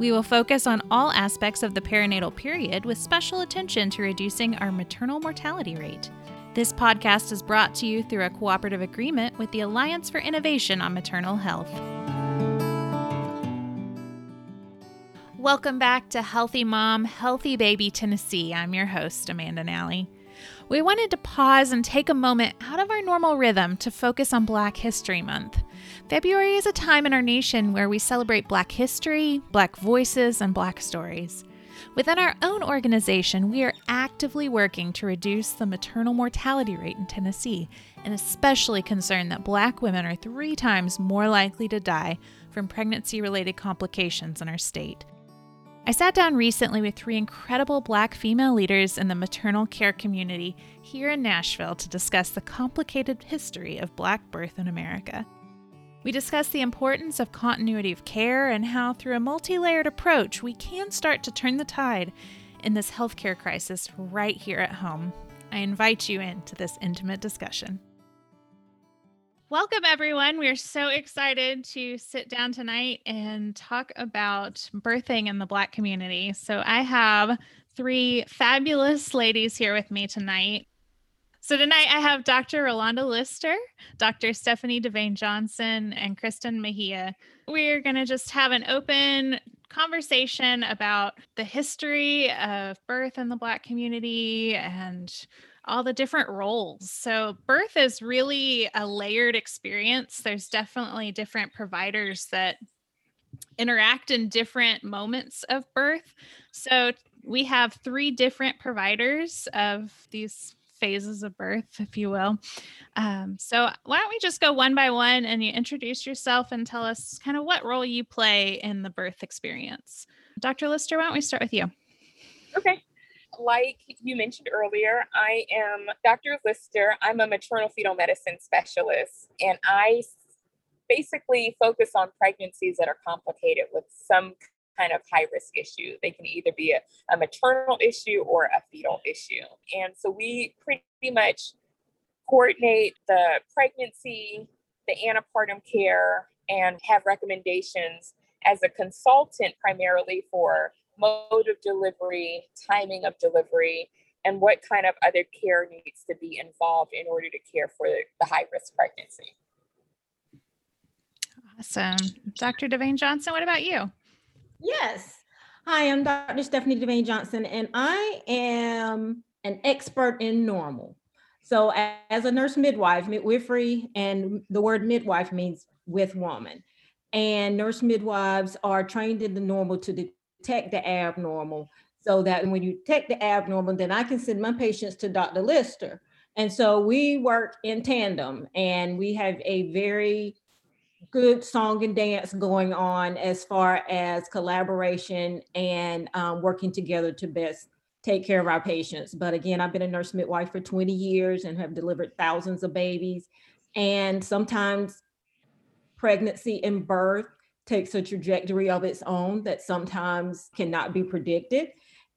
We will focus on all aspects of the perinatal period with special attention to reducing our maternal mortality rate. This podcast is brought to you through a cooperative agreement with the Alliance for Innovation on Maternal Health. Welcome back to Healthy Mom, Healthy Baby Tennessee. I'm your host, Amanda Nally we wanted to pause and take a moment out of our normal rhythm to focus on Black History Month. February is a time in our nation where we celebrate Black history, Black voices, and Black stories. Within our own organization, we are actively working to reduce the maternal mortality rate in Tennessee, and especially concerned that Black women are three times more likely to die from pregnancy related complications in our state. I sat down recently with three incredible Black female leaders in the maternal care community here in Nashville to discuss the complicated history of Black birth in America. We discussed the importance of continuity of care and how, through a multi layered approach, we can start to turn the tide in this healthcare crisis right here at home. I invite you into this intimate discussion. Welcome, everyone. We're so excited to sit down tonight and talk about birthing in the Black community. So, I have three fabulous ladies here with me tonight. So, tonight I have Dr. Rolanda Lister, Dr. Stephanie Devane Johnson, and Kristen Mejia. We're going to just have an open conversation about the history of birth in the Black community and all the different roles. So, birth is really a layered experience. There's definitely different providers that interact in different moments of birth. So, we have three different providers of these phases of birth, if you will. Um, so, why don't we just go one by one and you introduce yourself and tell us kind of what role you play in the birth experience? Dr. Lister, why don't we start with you? Okay like you mentioned earlier, I am Dr. Lister. I'm a maternal fetal medicine specialist, and I basically focus on pregnancies that are complicated with some kind of high risk issue. They can either be a, a maternal issue or a fetal issue. And so we pretty much coordinate the pregnancy, the antepartum care, and have recommendations as a consultant primarily for mode of delivery, timing of delivery, and what kind of other care needs to be involved in order to care for the high risk pregnancy. Awesome. Dr. Devane Johnson, what about you? Yes. Hi, I'm Dr. Stephanie Devane Johnson, and I am an expert in normal. So, as a nurse midwife, midwifery, and the word midwife means with woman. And nurse midwives are trained in the normal to detect the abnormal so that when you detect the abnormal, then I can send my patients to Dr. Lister. And so we work in tandem and we have a very good song and dance going on as far as collaboration and um, working together to best take care of our patients. But again, I've been a nurse midwife for 20 years and have delivered thousands of babies. And sometimes pregnancy and birth takes a trajectory of its own that sometimes cannot be predicted.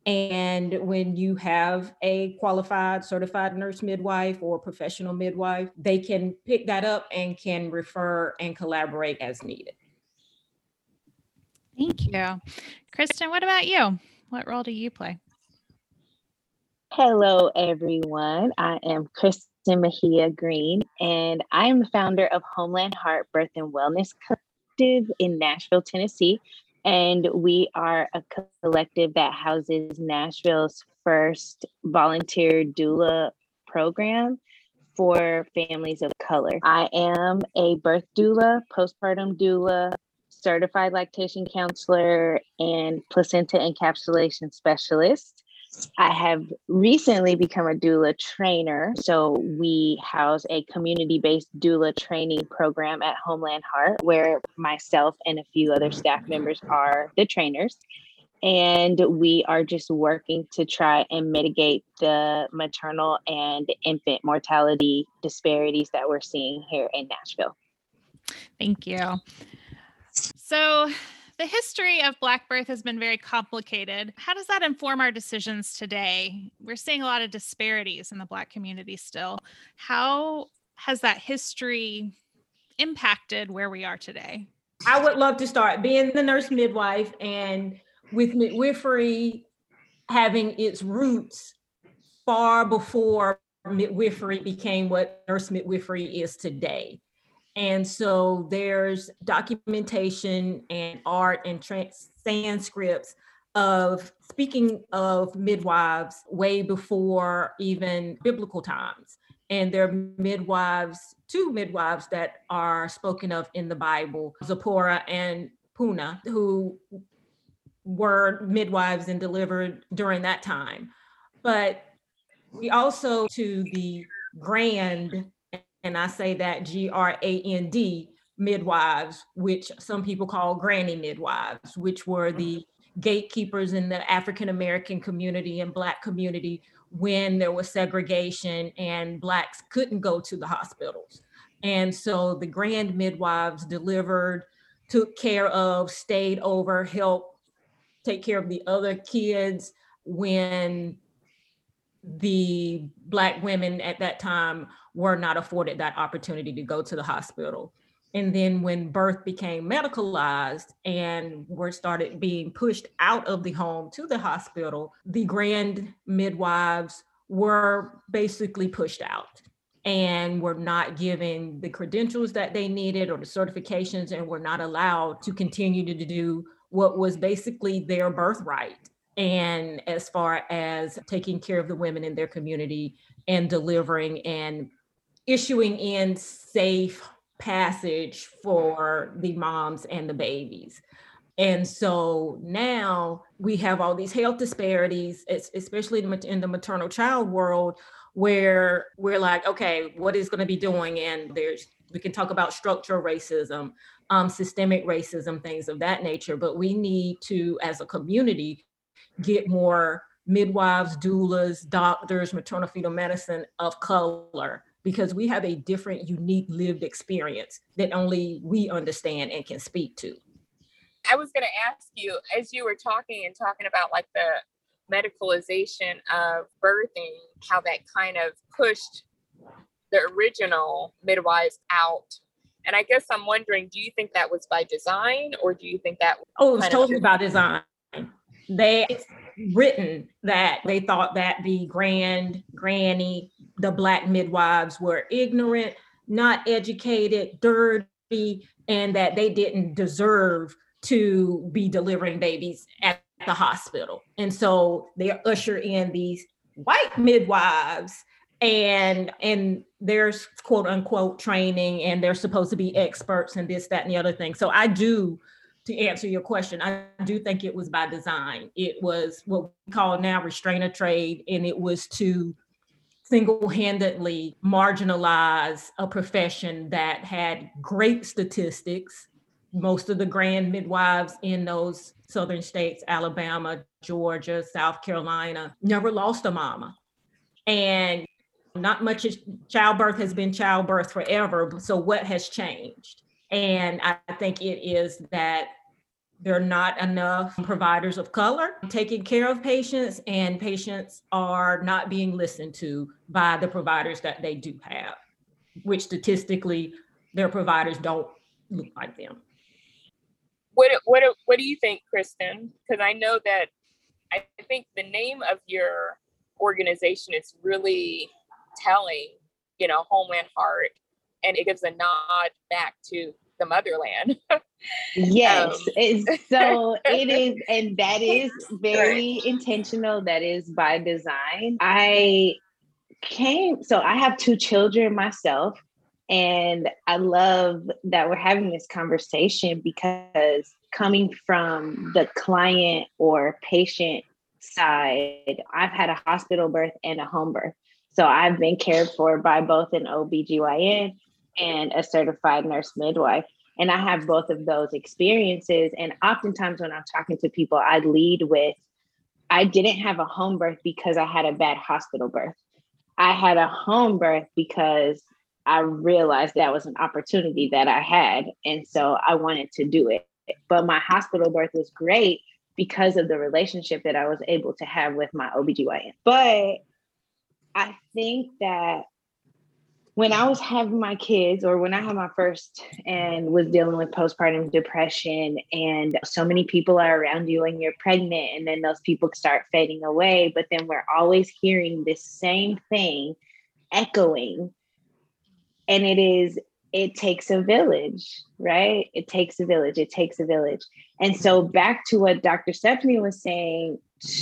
And when you have a qualified, certified nurse midwife or professional midwife, they can pick that up and can refer and collaborate as needed. Thank you. Kristen, what about you? What role do you play? Hello, everyone. I am Kristen Mejia Green, and I am the founder of Homeland Heart Birth and Wellness collective in Nashville, Tennessee. And we are a collective that houses Nashville's first volunteer doula program for families of color. I am a birth doula, postpartum doula, certified lactation counselor, and placenta encapsulation specialist. I have recently become a doula trainer. So we house a community based doula training program at Homeland Heart, where myself and a few other staff members are the trainers. And we are just working to try and mitigate the maternal and infant mortality disparities that we're seeing here in Nashville. Thank you. So, the history of Black birth has been very complicated. How does that inform our decisions today? We're seeing a lot of disparities in the Black community still. How has that history impacted where we are today? I would love to start being the nurse midwife and with midwifery having its roots far before midwifery became what nurse midwifery is today. And so there's documentation and art and trans- transcripts of speaking of midwives way before even biblical times. And there are midwives, two midwives that are spoken of in the Bible, Zipporah and Puna, who were midwives and delivered during that time. But we also to the grand and I say that G R A N D midwives, which some people call granny midwives, which were the mm-hmm. gatekeepers in the African American community and Black community when there was segregation and Blacks couldn't go to the hospitals. And so the grand midwives delivered, took care of, stayed over, helped take care of the other kids when the Black women at that time were not afforded that opportunity to go to the hospital. And then when birth became medicalized and were started being pushed out of the home to the hospital, the grand midwives were basically pushed out and were not given the credentials that they needed or the certifications and were not allowed to continue to do what was basically their birthright and as far as taking care of the women in their community and delivering and issuing in safe passage for the moms and the babies. And so now we have all these health disparities, especially in the maternal child world, where we're like, okay, what is going to be doing? And there's, we can talk about structural racism, um, systemic racism, things of that nature. But we need to, as a community, get more midwives, doulas, doctors, maternal fetal medicine of color because we have a different, unique lived experience that only we understand and can speak to. I was going to ask you, as you were talking and talking about like the medicalization of birthing, how that kind of pushed the original midwives out. And I guess I'm wondering, do you think that was by design or do you think that? Oh, it was totally by design. They written that they thought that the grand granny, the black midwives were ignorant, not educated, dirty, and that they didn't deserve to be delivering babies at the hospital. And so they usher in these white midwives and and there's quote unquote training and they're supposed to be experts and this that and the other thing so i do to answer your question, I do think it was by design. It was what we call now restraint of trade, and it was to single-handedly marginalize a profession that had great statistics. Most of the grand midwives in those southern states, Alabama, Georgia, South Carolina, never lost a mama. And not much childbirth has been childbirth forever. So what has changed? And I think it is that there are not enough providers of color taking care of patients, and patients are not being listened to by the providers that they do have, which statistically, their providers don't look like them. What, what, what do you think, Kristen? Because I know that I think the name of your organization is really telling, you know, Homeland Heart, and it gives a nod back to the motherland. yes. Um. so it is, and that is very right. intentional. That is by design. I came, so I have two children myself. And I love that we're having this conversation because coming from the client or patient side, I've had a hospital birth and a home birth. So I've been cared for by both an OBGYN and a certified nurse midwife. And I have both of those experiences. And oftentimes when I'm talking to people, I lead with I didn't have a home birth because I had a bad hospital birth. I had a home birth because I realized that was an opportunity that I had. And so I wanted to do it. But my hospital birth was great because of the relationship that I was able to have with my OBGYN. But I think that when I was having my kids, or when I had my first and was dealing with postpartum depression, and so many people are around you and you're pregnant, and then those people start fading away, but then we're always hearing this same thing echoing. And it is, it takes a village, right? It takes a village. It takes a village. And so, back to what Dr. Stephanie was saying,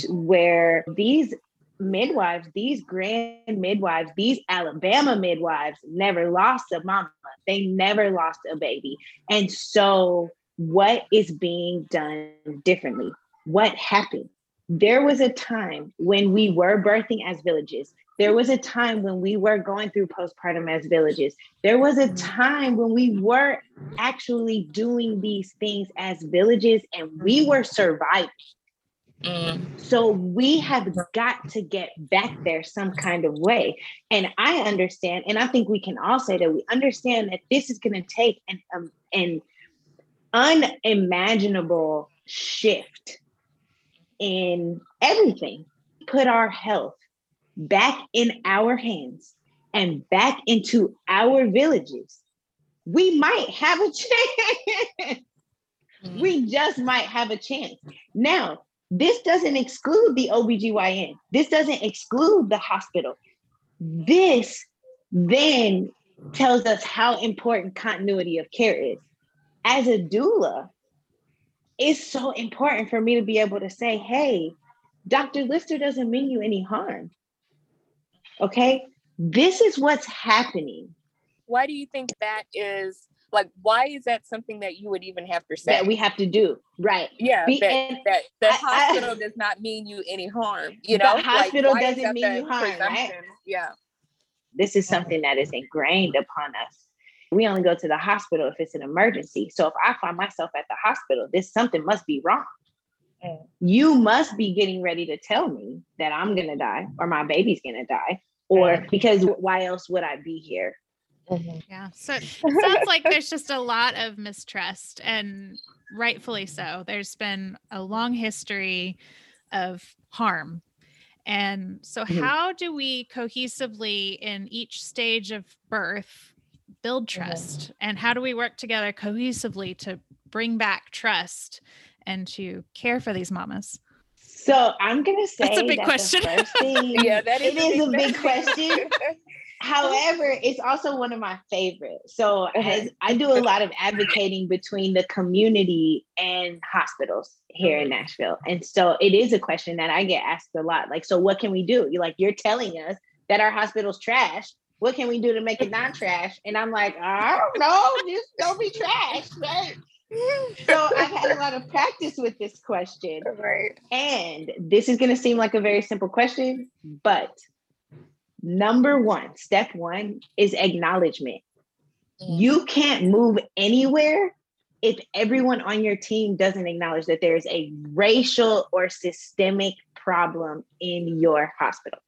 where these midwives, these grand midwives, these Alabama midwives never lost a mama. They never lost a baby. And so, what is being done differently? What happened? There was a time when we were birthing as villages. There was a time when we were going through postpartum as villages. There was a mm. time when we were actually doing these things as villages and we were surviving. Mm. So we have got to get back there some kind of way. And I understand, and I think we can all say that we understand that this is going to take an, um, an unimaginable shift in everything. Put our health back in our hands and back into our villages. We might have a chance. we just might have a chance. Now, this doesn't exclude the OBGYN. This doesn't exclude the hospital. This then tells us how important continuity of care is. As a doula, it's so important for me to be able to say, hey, Dr. Lister doesn't mean you any harm. Okay, this is what's happening. Why do you think that is like why is that something that you would even have to say? that we have to do right. Yeah Be, that, that the I, hospital I, does not mean you any harm you know the hospital like, doesn't mean you harm right? yeah. This is something that is ingrained upon us. We only go to the hospital if it's an emergency. So if i find myself at the hospital this something must be wrong. Mm. you must be getting ready to tell me that i'm gonna die or my baby's gonna die or mm. because why else would i be here Mm-hmm. Yeah. So it sounds like there's just a lot of mistrust, and rightfully so. There's been a long history of harm. And so, mm-hmm. how do we cohesively in each stage of birth build mm-hmm. trust? Mm-hmm. And how do we work together cohesively to bring back trust and to care for these mamas? So I'm gonna say that's a big question. yeah, that is it a is big a big question. Oh. However, it's also one of my favorites. So as I do a lot of advocating between the community and hospitals here in mm-hmm. Nashville. And so it is a question that I get asked a lot. Like, so what can we do? You're like, you're telling us that our hospital's trash. What can we do to make it not trash? And I'm like, I don't know, just don't be trash, right? so I've had a lot of practice with this question. Right. And this is going to seem like a very simple question, but number one, step one is acknowledgement. You can't move anywhere if everyone on your team doesn't acknowledge that there's a racial or systemic problem in your hospital.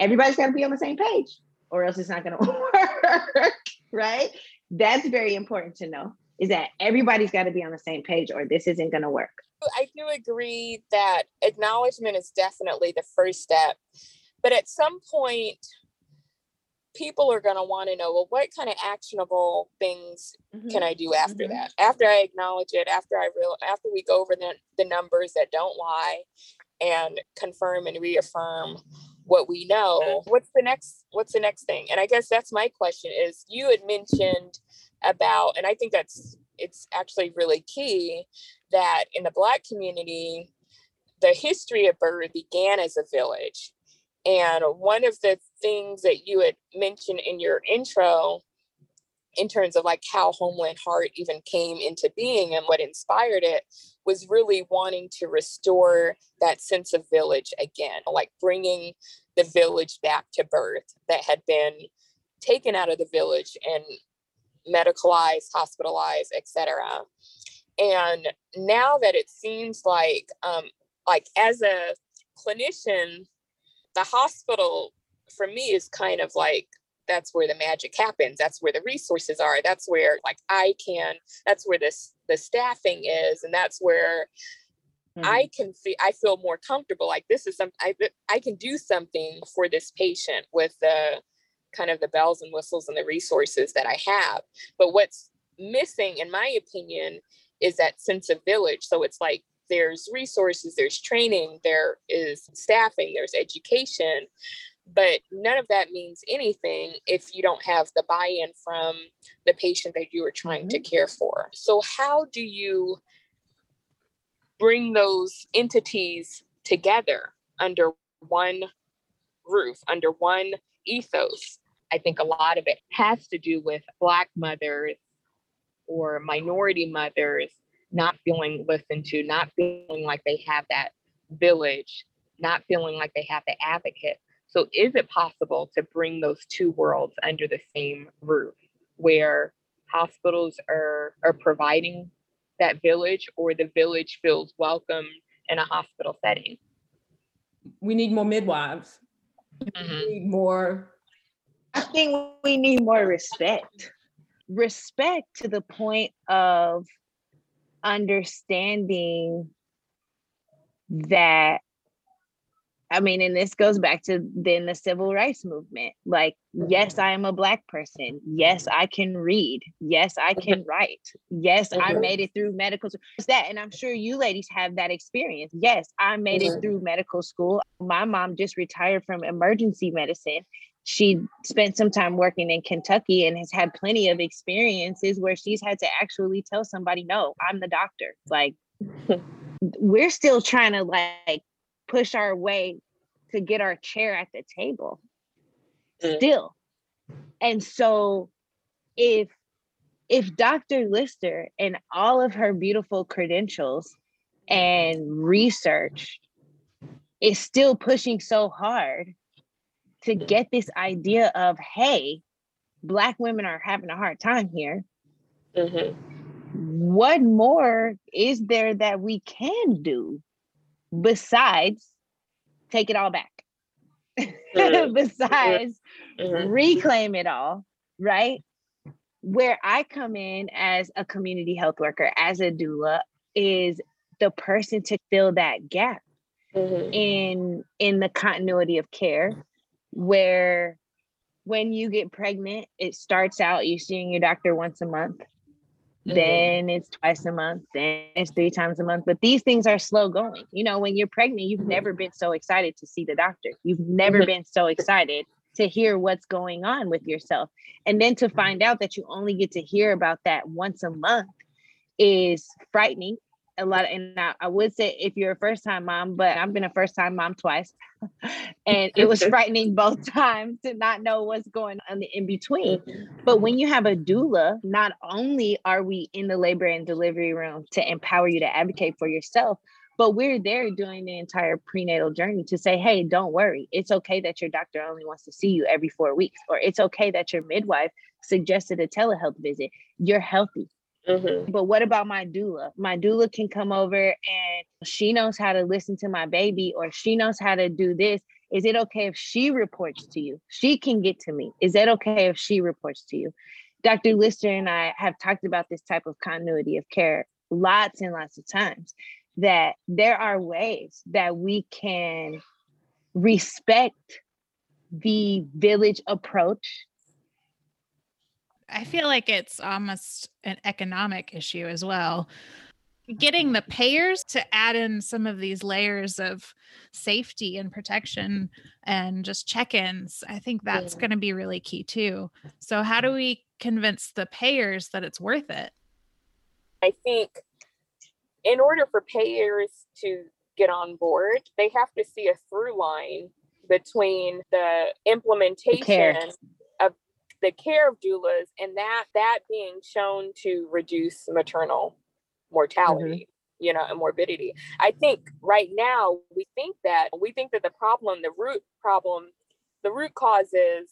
Everybody's got to be on the same page, or else it's not going to work, right? That's very important to know is that everybody's got to be on the same page, or this isn't going to work. I do agree that acknowledgement is definitely the first step but at some point, people are going to want to know well what kind of actionable things mm-hmm. can i do after mm-hmm. that after i acknowledge it after i real after we go over the, the numbers that don't lie and confirm and reaffirm what we know what's the next what's the next thing and i guess that's my question is you had mentioned about and i think that's it's actually really key that in the black community the history of birth began as a village and one of the things that you had mentioned in your intro in terms of like how Homeland Heart even came into being and what inspired it was really wanting to restore that sense of village again, like bringing the village back to birth that had been taken out of the village and medicalized, hospitalized, etc. And now that it seems like, um, like as a clinician, the hospital for me is kind of like that's where the magic happens. That's where the resources are. That's where like i can that's where this the staffing is and that's where mm-hmm. i can feel i feel more comfortable. Like this is something I, I can do something for this patient with the kind of the bells and whistles and the resources that i have. But what's missing in my opinion is that sense of village. So it's like there's resources there's training there is staffing there's education but none of that means anything if you don't have the buy-in from the patient that you are trying mm-hmm. to care for so how do you bring those entities together under one roof under one ethos i think a lot of it has to do with black mothers or minority mothers not feeling listened to not feeling like they have that village not feeling like they have the advocate so, is it possible to bring those two worlds under the same roof where hospitals are, are providing that village or the village feels welcome in a hospital setting? We need more midwives. Mm-hmm. We need more. I think we need more respect. Respect to the point of understanding that I mean, and this goes back to then the civil rights movement. Like, yes, mm-hmm. I am a Black person. Yes, I can read. Yes, I mm-hmm. can write. Yes, I mm-hmm. made it through medical school. That, and I'm sure you ladies have that experience. Yes, I made it through medical school. My mom just retired from emergency medicine. She spent some time working in Kentucky and has had plenty of experiences where she's had to actually tell somebody, no, I'm the doctor. Like, we're still trying to like push our way to get our chair at the table mm. still and so if if dr lister and all of her beautiful credentials and research is still pushing so hard to get this idea of hey black women are having a hard time here mm-hmm. what more is there that we can do besides take it all back, mm-hmm. besides mm-hmm. reclaim it all, right? Where I come in as a community health worker, as a doula, is the person to fill that gap mm-hmm. in in the continuity of care where when you get pregnant it starts out you seeing your doctor once a month Mm-hmm. Then it's twice a month, then it's three times a month. But these things are slow going. You know, when you're pregnant, you've mm-hmm. never been so excited to see the doctor. You've never mm-hmm. been so excited to hear what's going on with yourself. And then to find out that you only get to hear about that once a month is frightening a lot of, and I, I, would say if you're a first time mom, but I've been a first time mom twice. and it was frightening both times to not know what's going on in between. But when you have a doula, not only are we in the labor and delivery room to empower you to advocate for yourself, but we're there during the entire prenatal journey to say, hey, don't worry. It's okay that your doctor only wants to see you every four weeks, or it's okay that your midwife suggested a telehealth visit. You're healthy Mm-hmm. But what about my doula? My doula can come over and she knows how to listen to my baby or she knows how to do this. Is it okay if she reports to you? She can get to me. Is that okay if she reports to you? Dr. Lister and I have talked about this type of continuity of care lots and lots of times that there are ways that we can respect the village approach I feel like it's almost an economic issue as well. Getting the payers to add in some of these layers of safety and protection and just check ins, I think that's yeah. going to be really key too. So, how do we convince the payers that it's worth it? I think in order for payers to get on board, they have to see a through line between the implementation the care of doulas and that that being shown to reduce maternal mortality mm-hmm. you know and morbidity i think right now we think that we think that the problem the root problem the root cause is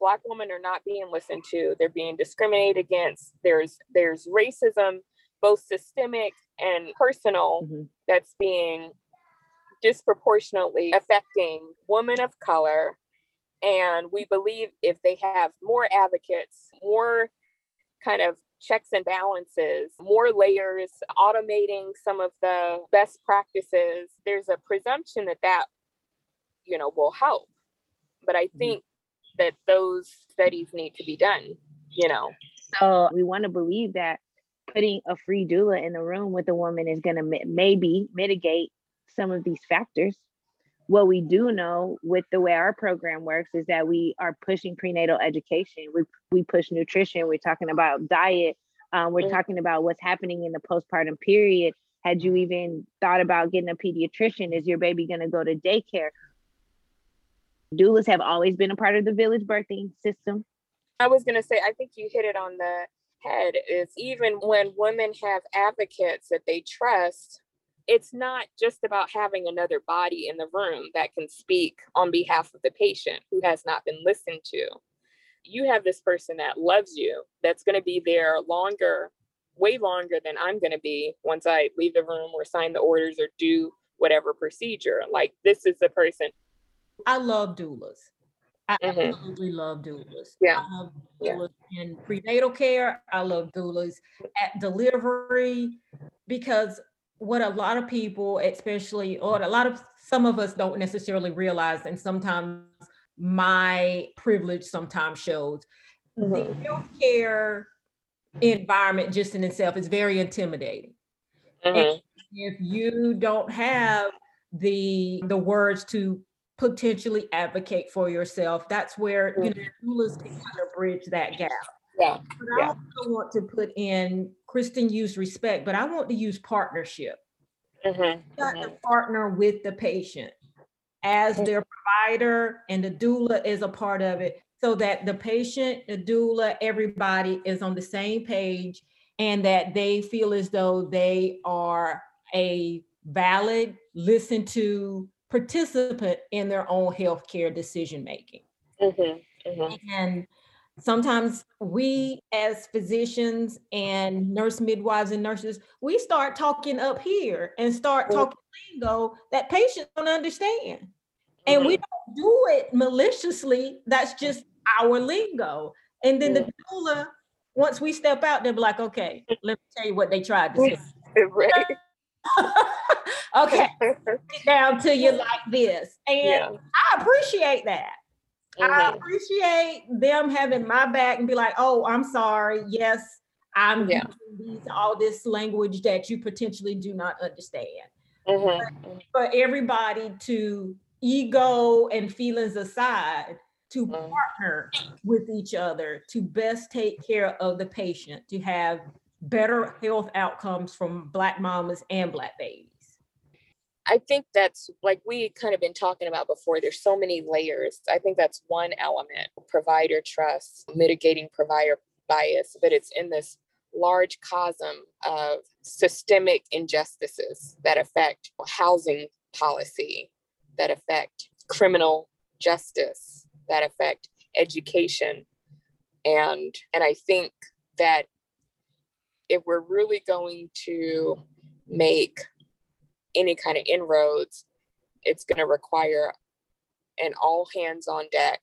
black women are not being listened to they're being discriminated against there's there's racism both systemic and personal mm-hmm. that's being disproportionately affecting women of color and we believe if they have more advocates more kind of checks and balances more layers automating some of the best practices there's a presumption that that you know will help but i mm-hmm. think that those studies need to be done, you know. So we want to believe that putting a free doula in the room with a woman is going to maybe mitigate some of these factors. What we do know with the way our program works is that we are pushing prenatal education. We we push nutrition. We're talking about diet. Um, we're mm-hmm. talking about what's happening in the postpartum period. Had you even thought about getting a pediatrician? Is your baby going to go to daycare? doulas have always been a part of the village birthing system. I was going to say, I think you hit it on the head. Is even when women have advocates that they trust, it's not just about having another body in the room that can speak on behalf of the patient who has not been listened to. You have this person that loves you, that's going to be there longer, way longer than I'm going to be once I leave the room or sign the orders or do whatever procedure. Like, this is the person I love doulas. I mm-hmm. absolutely love doulas. Yeah. I love doulas yeah. in prenatal care. I love doulas at delivery because what a lot of people, especially, or a lot of some of us don't necessarily realize, and sometimes my privilege sometimes shows mm-hmm. the healthcare environment just in itself is very intimidating. Mm-hmm. If you don't have the the words to potentially advocate for yourself. That's where you know mm-hmm. doulas can kind of bridge that gap. Yeah. But I also want to put in Kristen used respect, but I want to use partnership. Mm-hmm. Got mm-hmm. to partner with the patient as mm-hmm. their provider, and the doula is a part of it, so that the patient, the doula, everybody is on the same page, and that they feel as though they are a valid, listen to, participant in their own healthcare decision making. Mm-hmm, mm-hmm. And sometimes we as physicians and nurse midwives and nurses we start talking up here and start talking lingo that patients don't understand and we don't do it maliciously that's just our lingo and then the doula once we step out they'll be like okay let me tell you what they tried to say right. okay, down to you like this. And yeah. I appreciate that. Mm-hmm. I appreciate them having my back and be like, oh, I'm sorry. Yes, I'm yeah. using these, all this language that you potentially do not understand. Mm-hmm. For everybody to ego and feelings aside, to mm-hmm. partner with each other to best take care of the patient, to have better health outcomes from Black mamas and Black babies? I think that's like we kind of been talking about before. There's so many layers. I think that's one element provider trust, mitigating provider bias, but it's in this large chasm of systemic injustices that affect housing policy, that affect criminal justice, that affect education. And and I think that if we're really going to make any kind of inroads, it's going to require an all hands on deck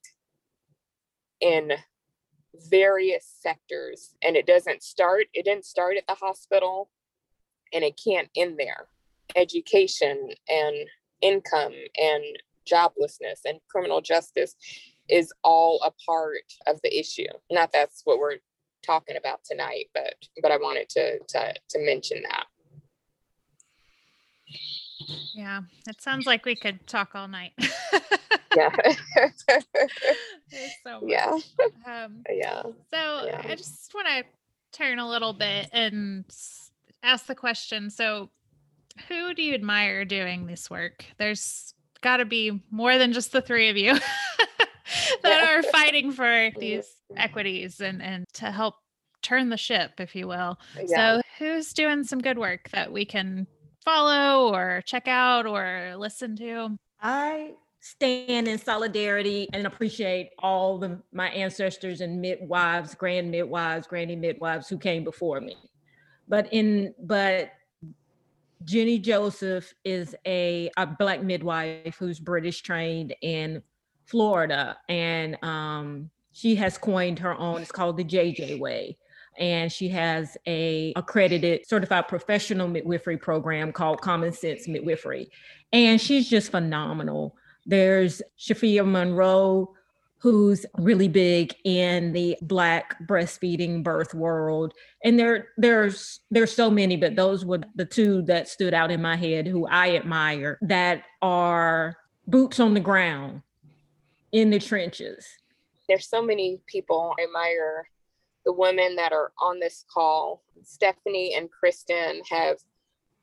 in various sectors. And it doesn't start, it didn't start at the hospital and it can't end there. Education and income and joblessness and criminal justice is all a part of the issue. Not that's what we're talking about tonight, but but I wanted to to to mention that. Yeah, it sounds like we could talk all night. yeah. so yeah. Um, yeah. So yeah. I just want to turn a little bit and ask the question. So, who do you admire doing this work? There's got to be more than just the three of you that yeah. are fighting for these equities and and to help turn the ship, if you will. Yeah. So, who's doing some good work that we can follow or check out or listen to? I stand in solidarity and appreciate all the my ancestors and midwives, grand midwives, granny midwives who came before me. But in but Jennie Joseph is a, a black midwife who's British trained in Florida, and um, she has coined her own. It's called the JJ Way, and she has a accredited certified professional midwifery program called Common Sense Midwifery, and she's just phenomenal. There's Shafia Monroe, who's really big in the black breastfeeding birth world. And there there's there's so many but those were the two that stood out in my head who i admire that are boots on the ground in the trenches. There's so many people I admire the women that are on this call stephanie and kristen have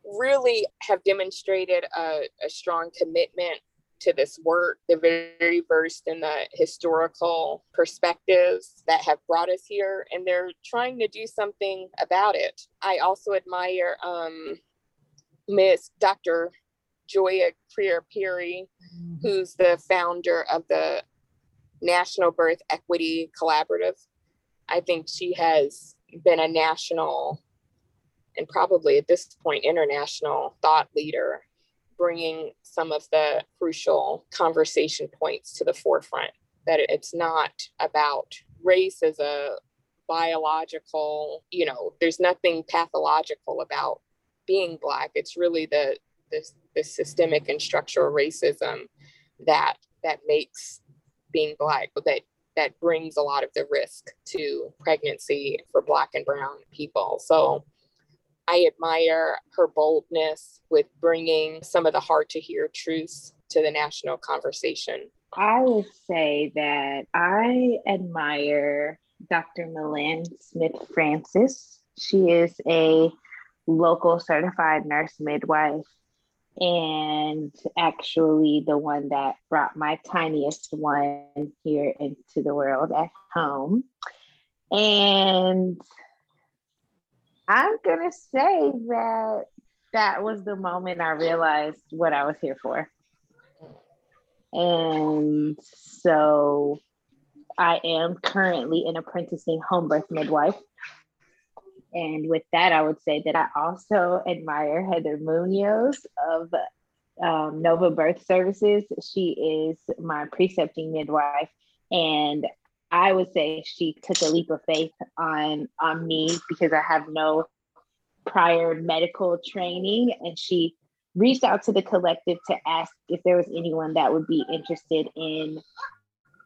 really have demonstrated a, a strong commitment to this work. They're very versed in the historical perspectives that have brought us here, and they're trying to do something about it. I also admire um, Miss Dr. Joia Crear mm-hmm. who's the founder of the National Birth Equity Collaborative. I think she has been a national and probably at this point international thought leader bringing some of the crucial conversation points to the forefront that it's not about race as a biological you know there's nothing pathological about being black. It's really the the, the systemic and structural racism that that makes being black that that brings a lot of the risk to pregnancy for black and brown people so I admire her boldness with bringing some of the hard to hear truths to the national conversation. I would say that I admire Dr. Milan Smith Francis. She is a local certified nurse midwife and actually the one that brought my tiniest one here into the world at home. And I'm gonna say that that was the moment I realized what I was here for. And so I am currently an apprenticing home birth midwife. And with that, I would say that I also admire Heather Munoz of um, Nova Birth Services. She is my precepting midwife. And I would say she took a leap of faith on on me because I have no prior medical training and she reached out to the collective to ask if there was anyone that would be interested in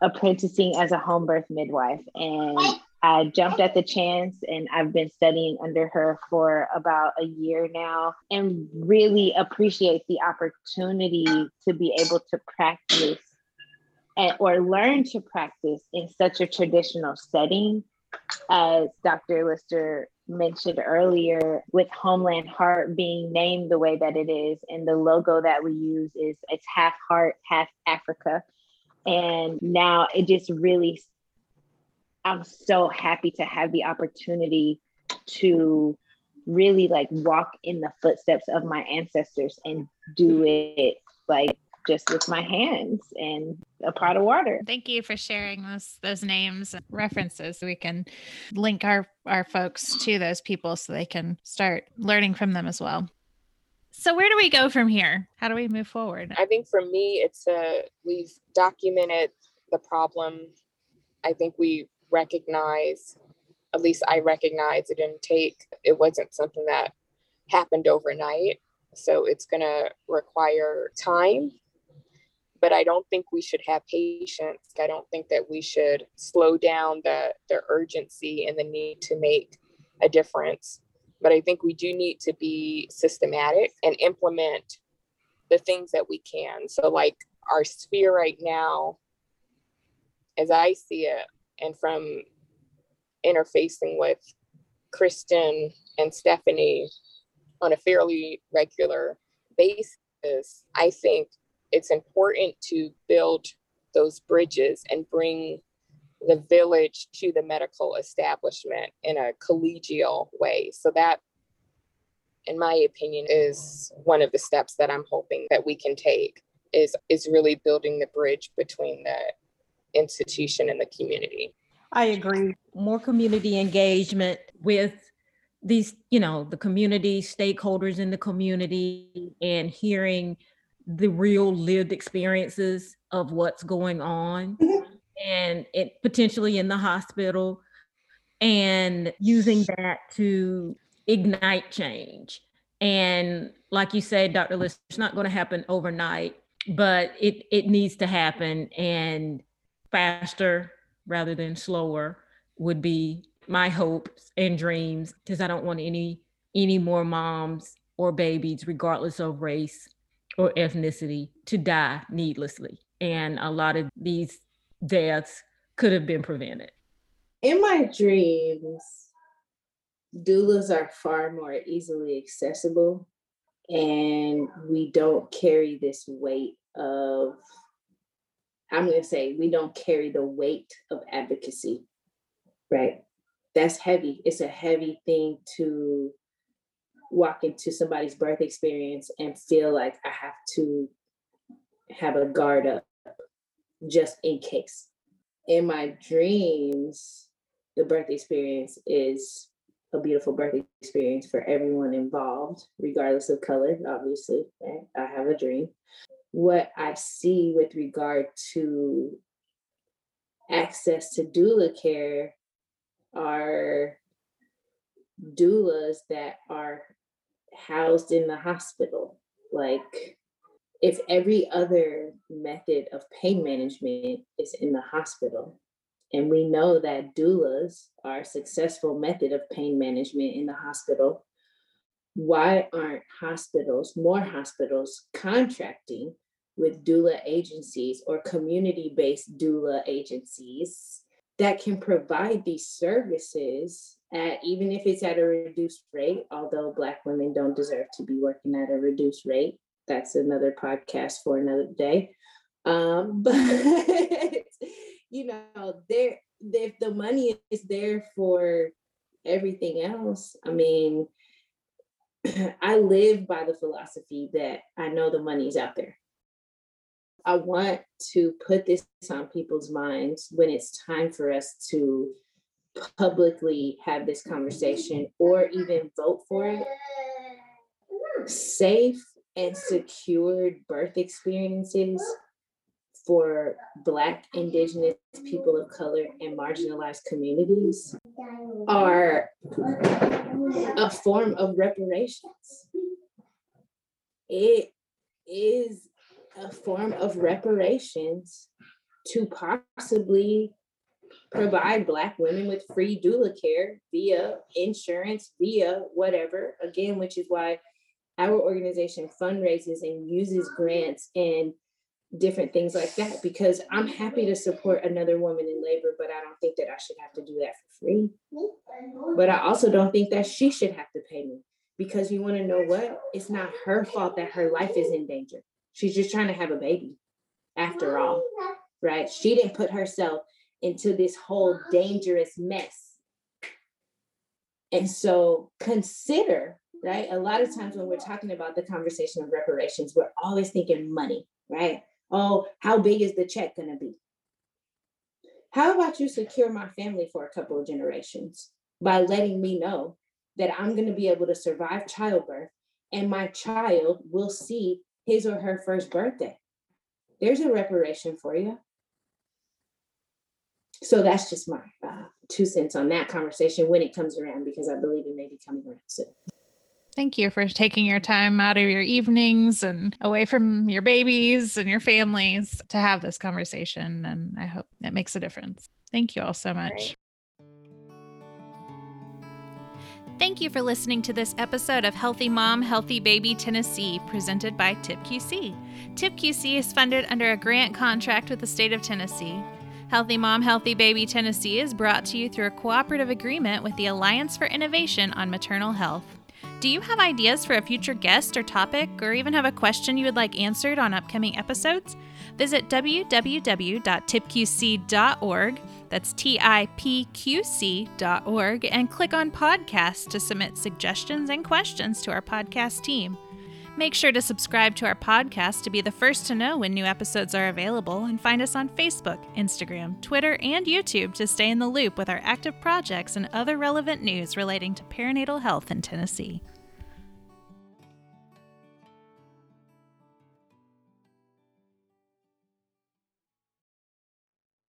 apprenticing as a home birth midwife and I jumped at the chance and I've been studying under her for about a year now and really appreciate the opportunity to be able to practice and, or learn to practice in such a traditional setting as Dr. Lister mentioned earlier with Homeland Heart being named the way that it is and the logo that we use is it's half heart half Africa and now it just really I'm so happy to have the opportunity to really like walk in the footsteps of my ancestors and do it like just with my hands and a pot of water. Thank you for sharing those those names and references. We can link our our folks to those people so they can start learning from them as well. So where do we go from here? How do we move forward? I think for me it's a we've documented the problem. I think we recognize at least I recognize it didn't take it wasn't something that happened overnight. So it's going to require time but I don't think we should have patience. I don't think that we should slow down the, the urgency and the need to make a difference. But I think we do need to be systematic and implement the things that we can. So, like our sphere right now, as I see it, and from interfacing with Kristen and Stephanie on a fairly regular basis, I think it's important to build those bridges and bring the village to the medical establishment in a collegial way. So that in my opinion is one of the steps that I'm hoping that we can take is is really building the bridge between the institution and the community. I agree. More community engagement with these, you know, the community stakeholders in the community and hearing the real lived experiences of what's going on mm-hmm. and it potentially in the hospital and using that to ignite change. And like you said, Dr. List, it's not going to happen overnight, but it it needs to happen and faster rather than slower would be my hopes and dreams because I don't want any any more moms or babies, regardless of race or ethnicity, to die needlessly. And a lot of these deaths could have been prevented. In my dreams, doulas are far more easily accessible and we don't carry this weight of i'm going to say we don't carry the weight of advocacy right that's heavy it's a heavy thing to walk into somebody's birth experience and feel like i have to have a guard up just in case in my dreams the birth experience is a beautiful birth experience for everyone involved, regardless of color, obviously. Right? I have a dream. What I see with regard to access to doula care are doulas that are housed in the hospital. Like, if every other method of pain management is in the hospital, and we know that doulas are a successful method of pain management in the hospital. Why aren't hospitals, more hospitals, contracting with doula agencies or community based doula agencies that can provide these services at even if it's at a reduced rate, although Black women don't deserve to be working at a reduced rate. That's another podcast for another day. Um, but you know, there if the money is there for everything else, I mean, I live by the philosophy that I know the money's out there. I want to put this on people's minds when it's time for us to publicly have this conversation or even vote for it. Safe and secured birth experiences for Black, Indigenous, people of color, and marginalized communities are a form of reparations. It is a form of reparations to possibly provide Black women with free doula care via insurance, via whatever, again, which is why our organization fundraises and uses grants and different things like that because I'm happy to support another woman in labor, but I don't think that I should have to do that for free. But I also don't think that she should have to pay me because you want to know what? It's not her fault that her life is in danger. She's just trying to have a baby after all, right? She didn't put herself into this whole dangerous mess. And so consider, right? A lot of times when we're talking about the conversation of reparations, we're always thinking money, right? oh, how big is the check going to be? How about you secure my family for a couple of generations by letting me know that I'm going to be able to survive childbirth and my child will see his or her first birthday? There's a reparation for you. So that's just my uh, two cents on that conversation when it comes around because I believe it may be coming around soon. Thank you for taking your time out of your evenings and away from your babies and your families to have this conversation. And I hope it makes a difference. Thank you all so much. Thank you for listening to this episode of Healthy Mom, Healthy Baby Tennessee, presented by TIPQC. TIPQC is funded under a grant contract with the state of Tennessee. Healthy Mom, Healthy Baby Tennessee is brought to you through a cooperative agreement with the Alliance for Innovation on Maternal Health. Do you have ideas for a future guest or topic, or even have a question you would like answered on upcoming episodes? Visit www.tipqc.org. That's tipqc.org and click on podcasts to submit suggestions and questions to our podcast team. Make sure to subscribe to our podcast to be the first to know when new episodes are available and find us on Facebook, Instagram, Twitter, and YouTube to stay in the loop with our active projects and other relevant news relating to perinatal health in Tennessee.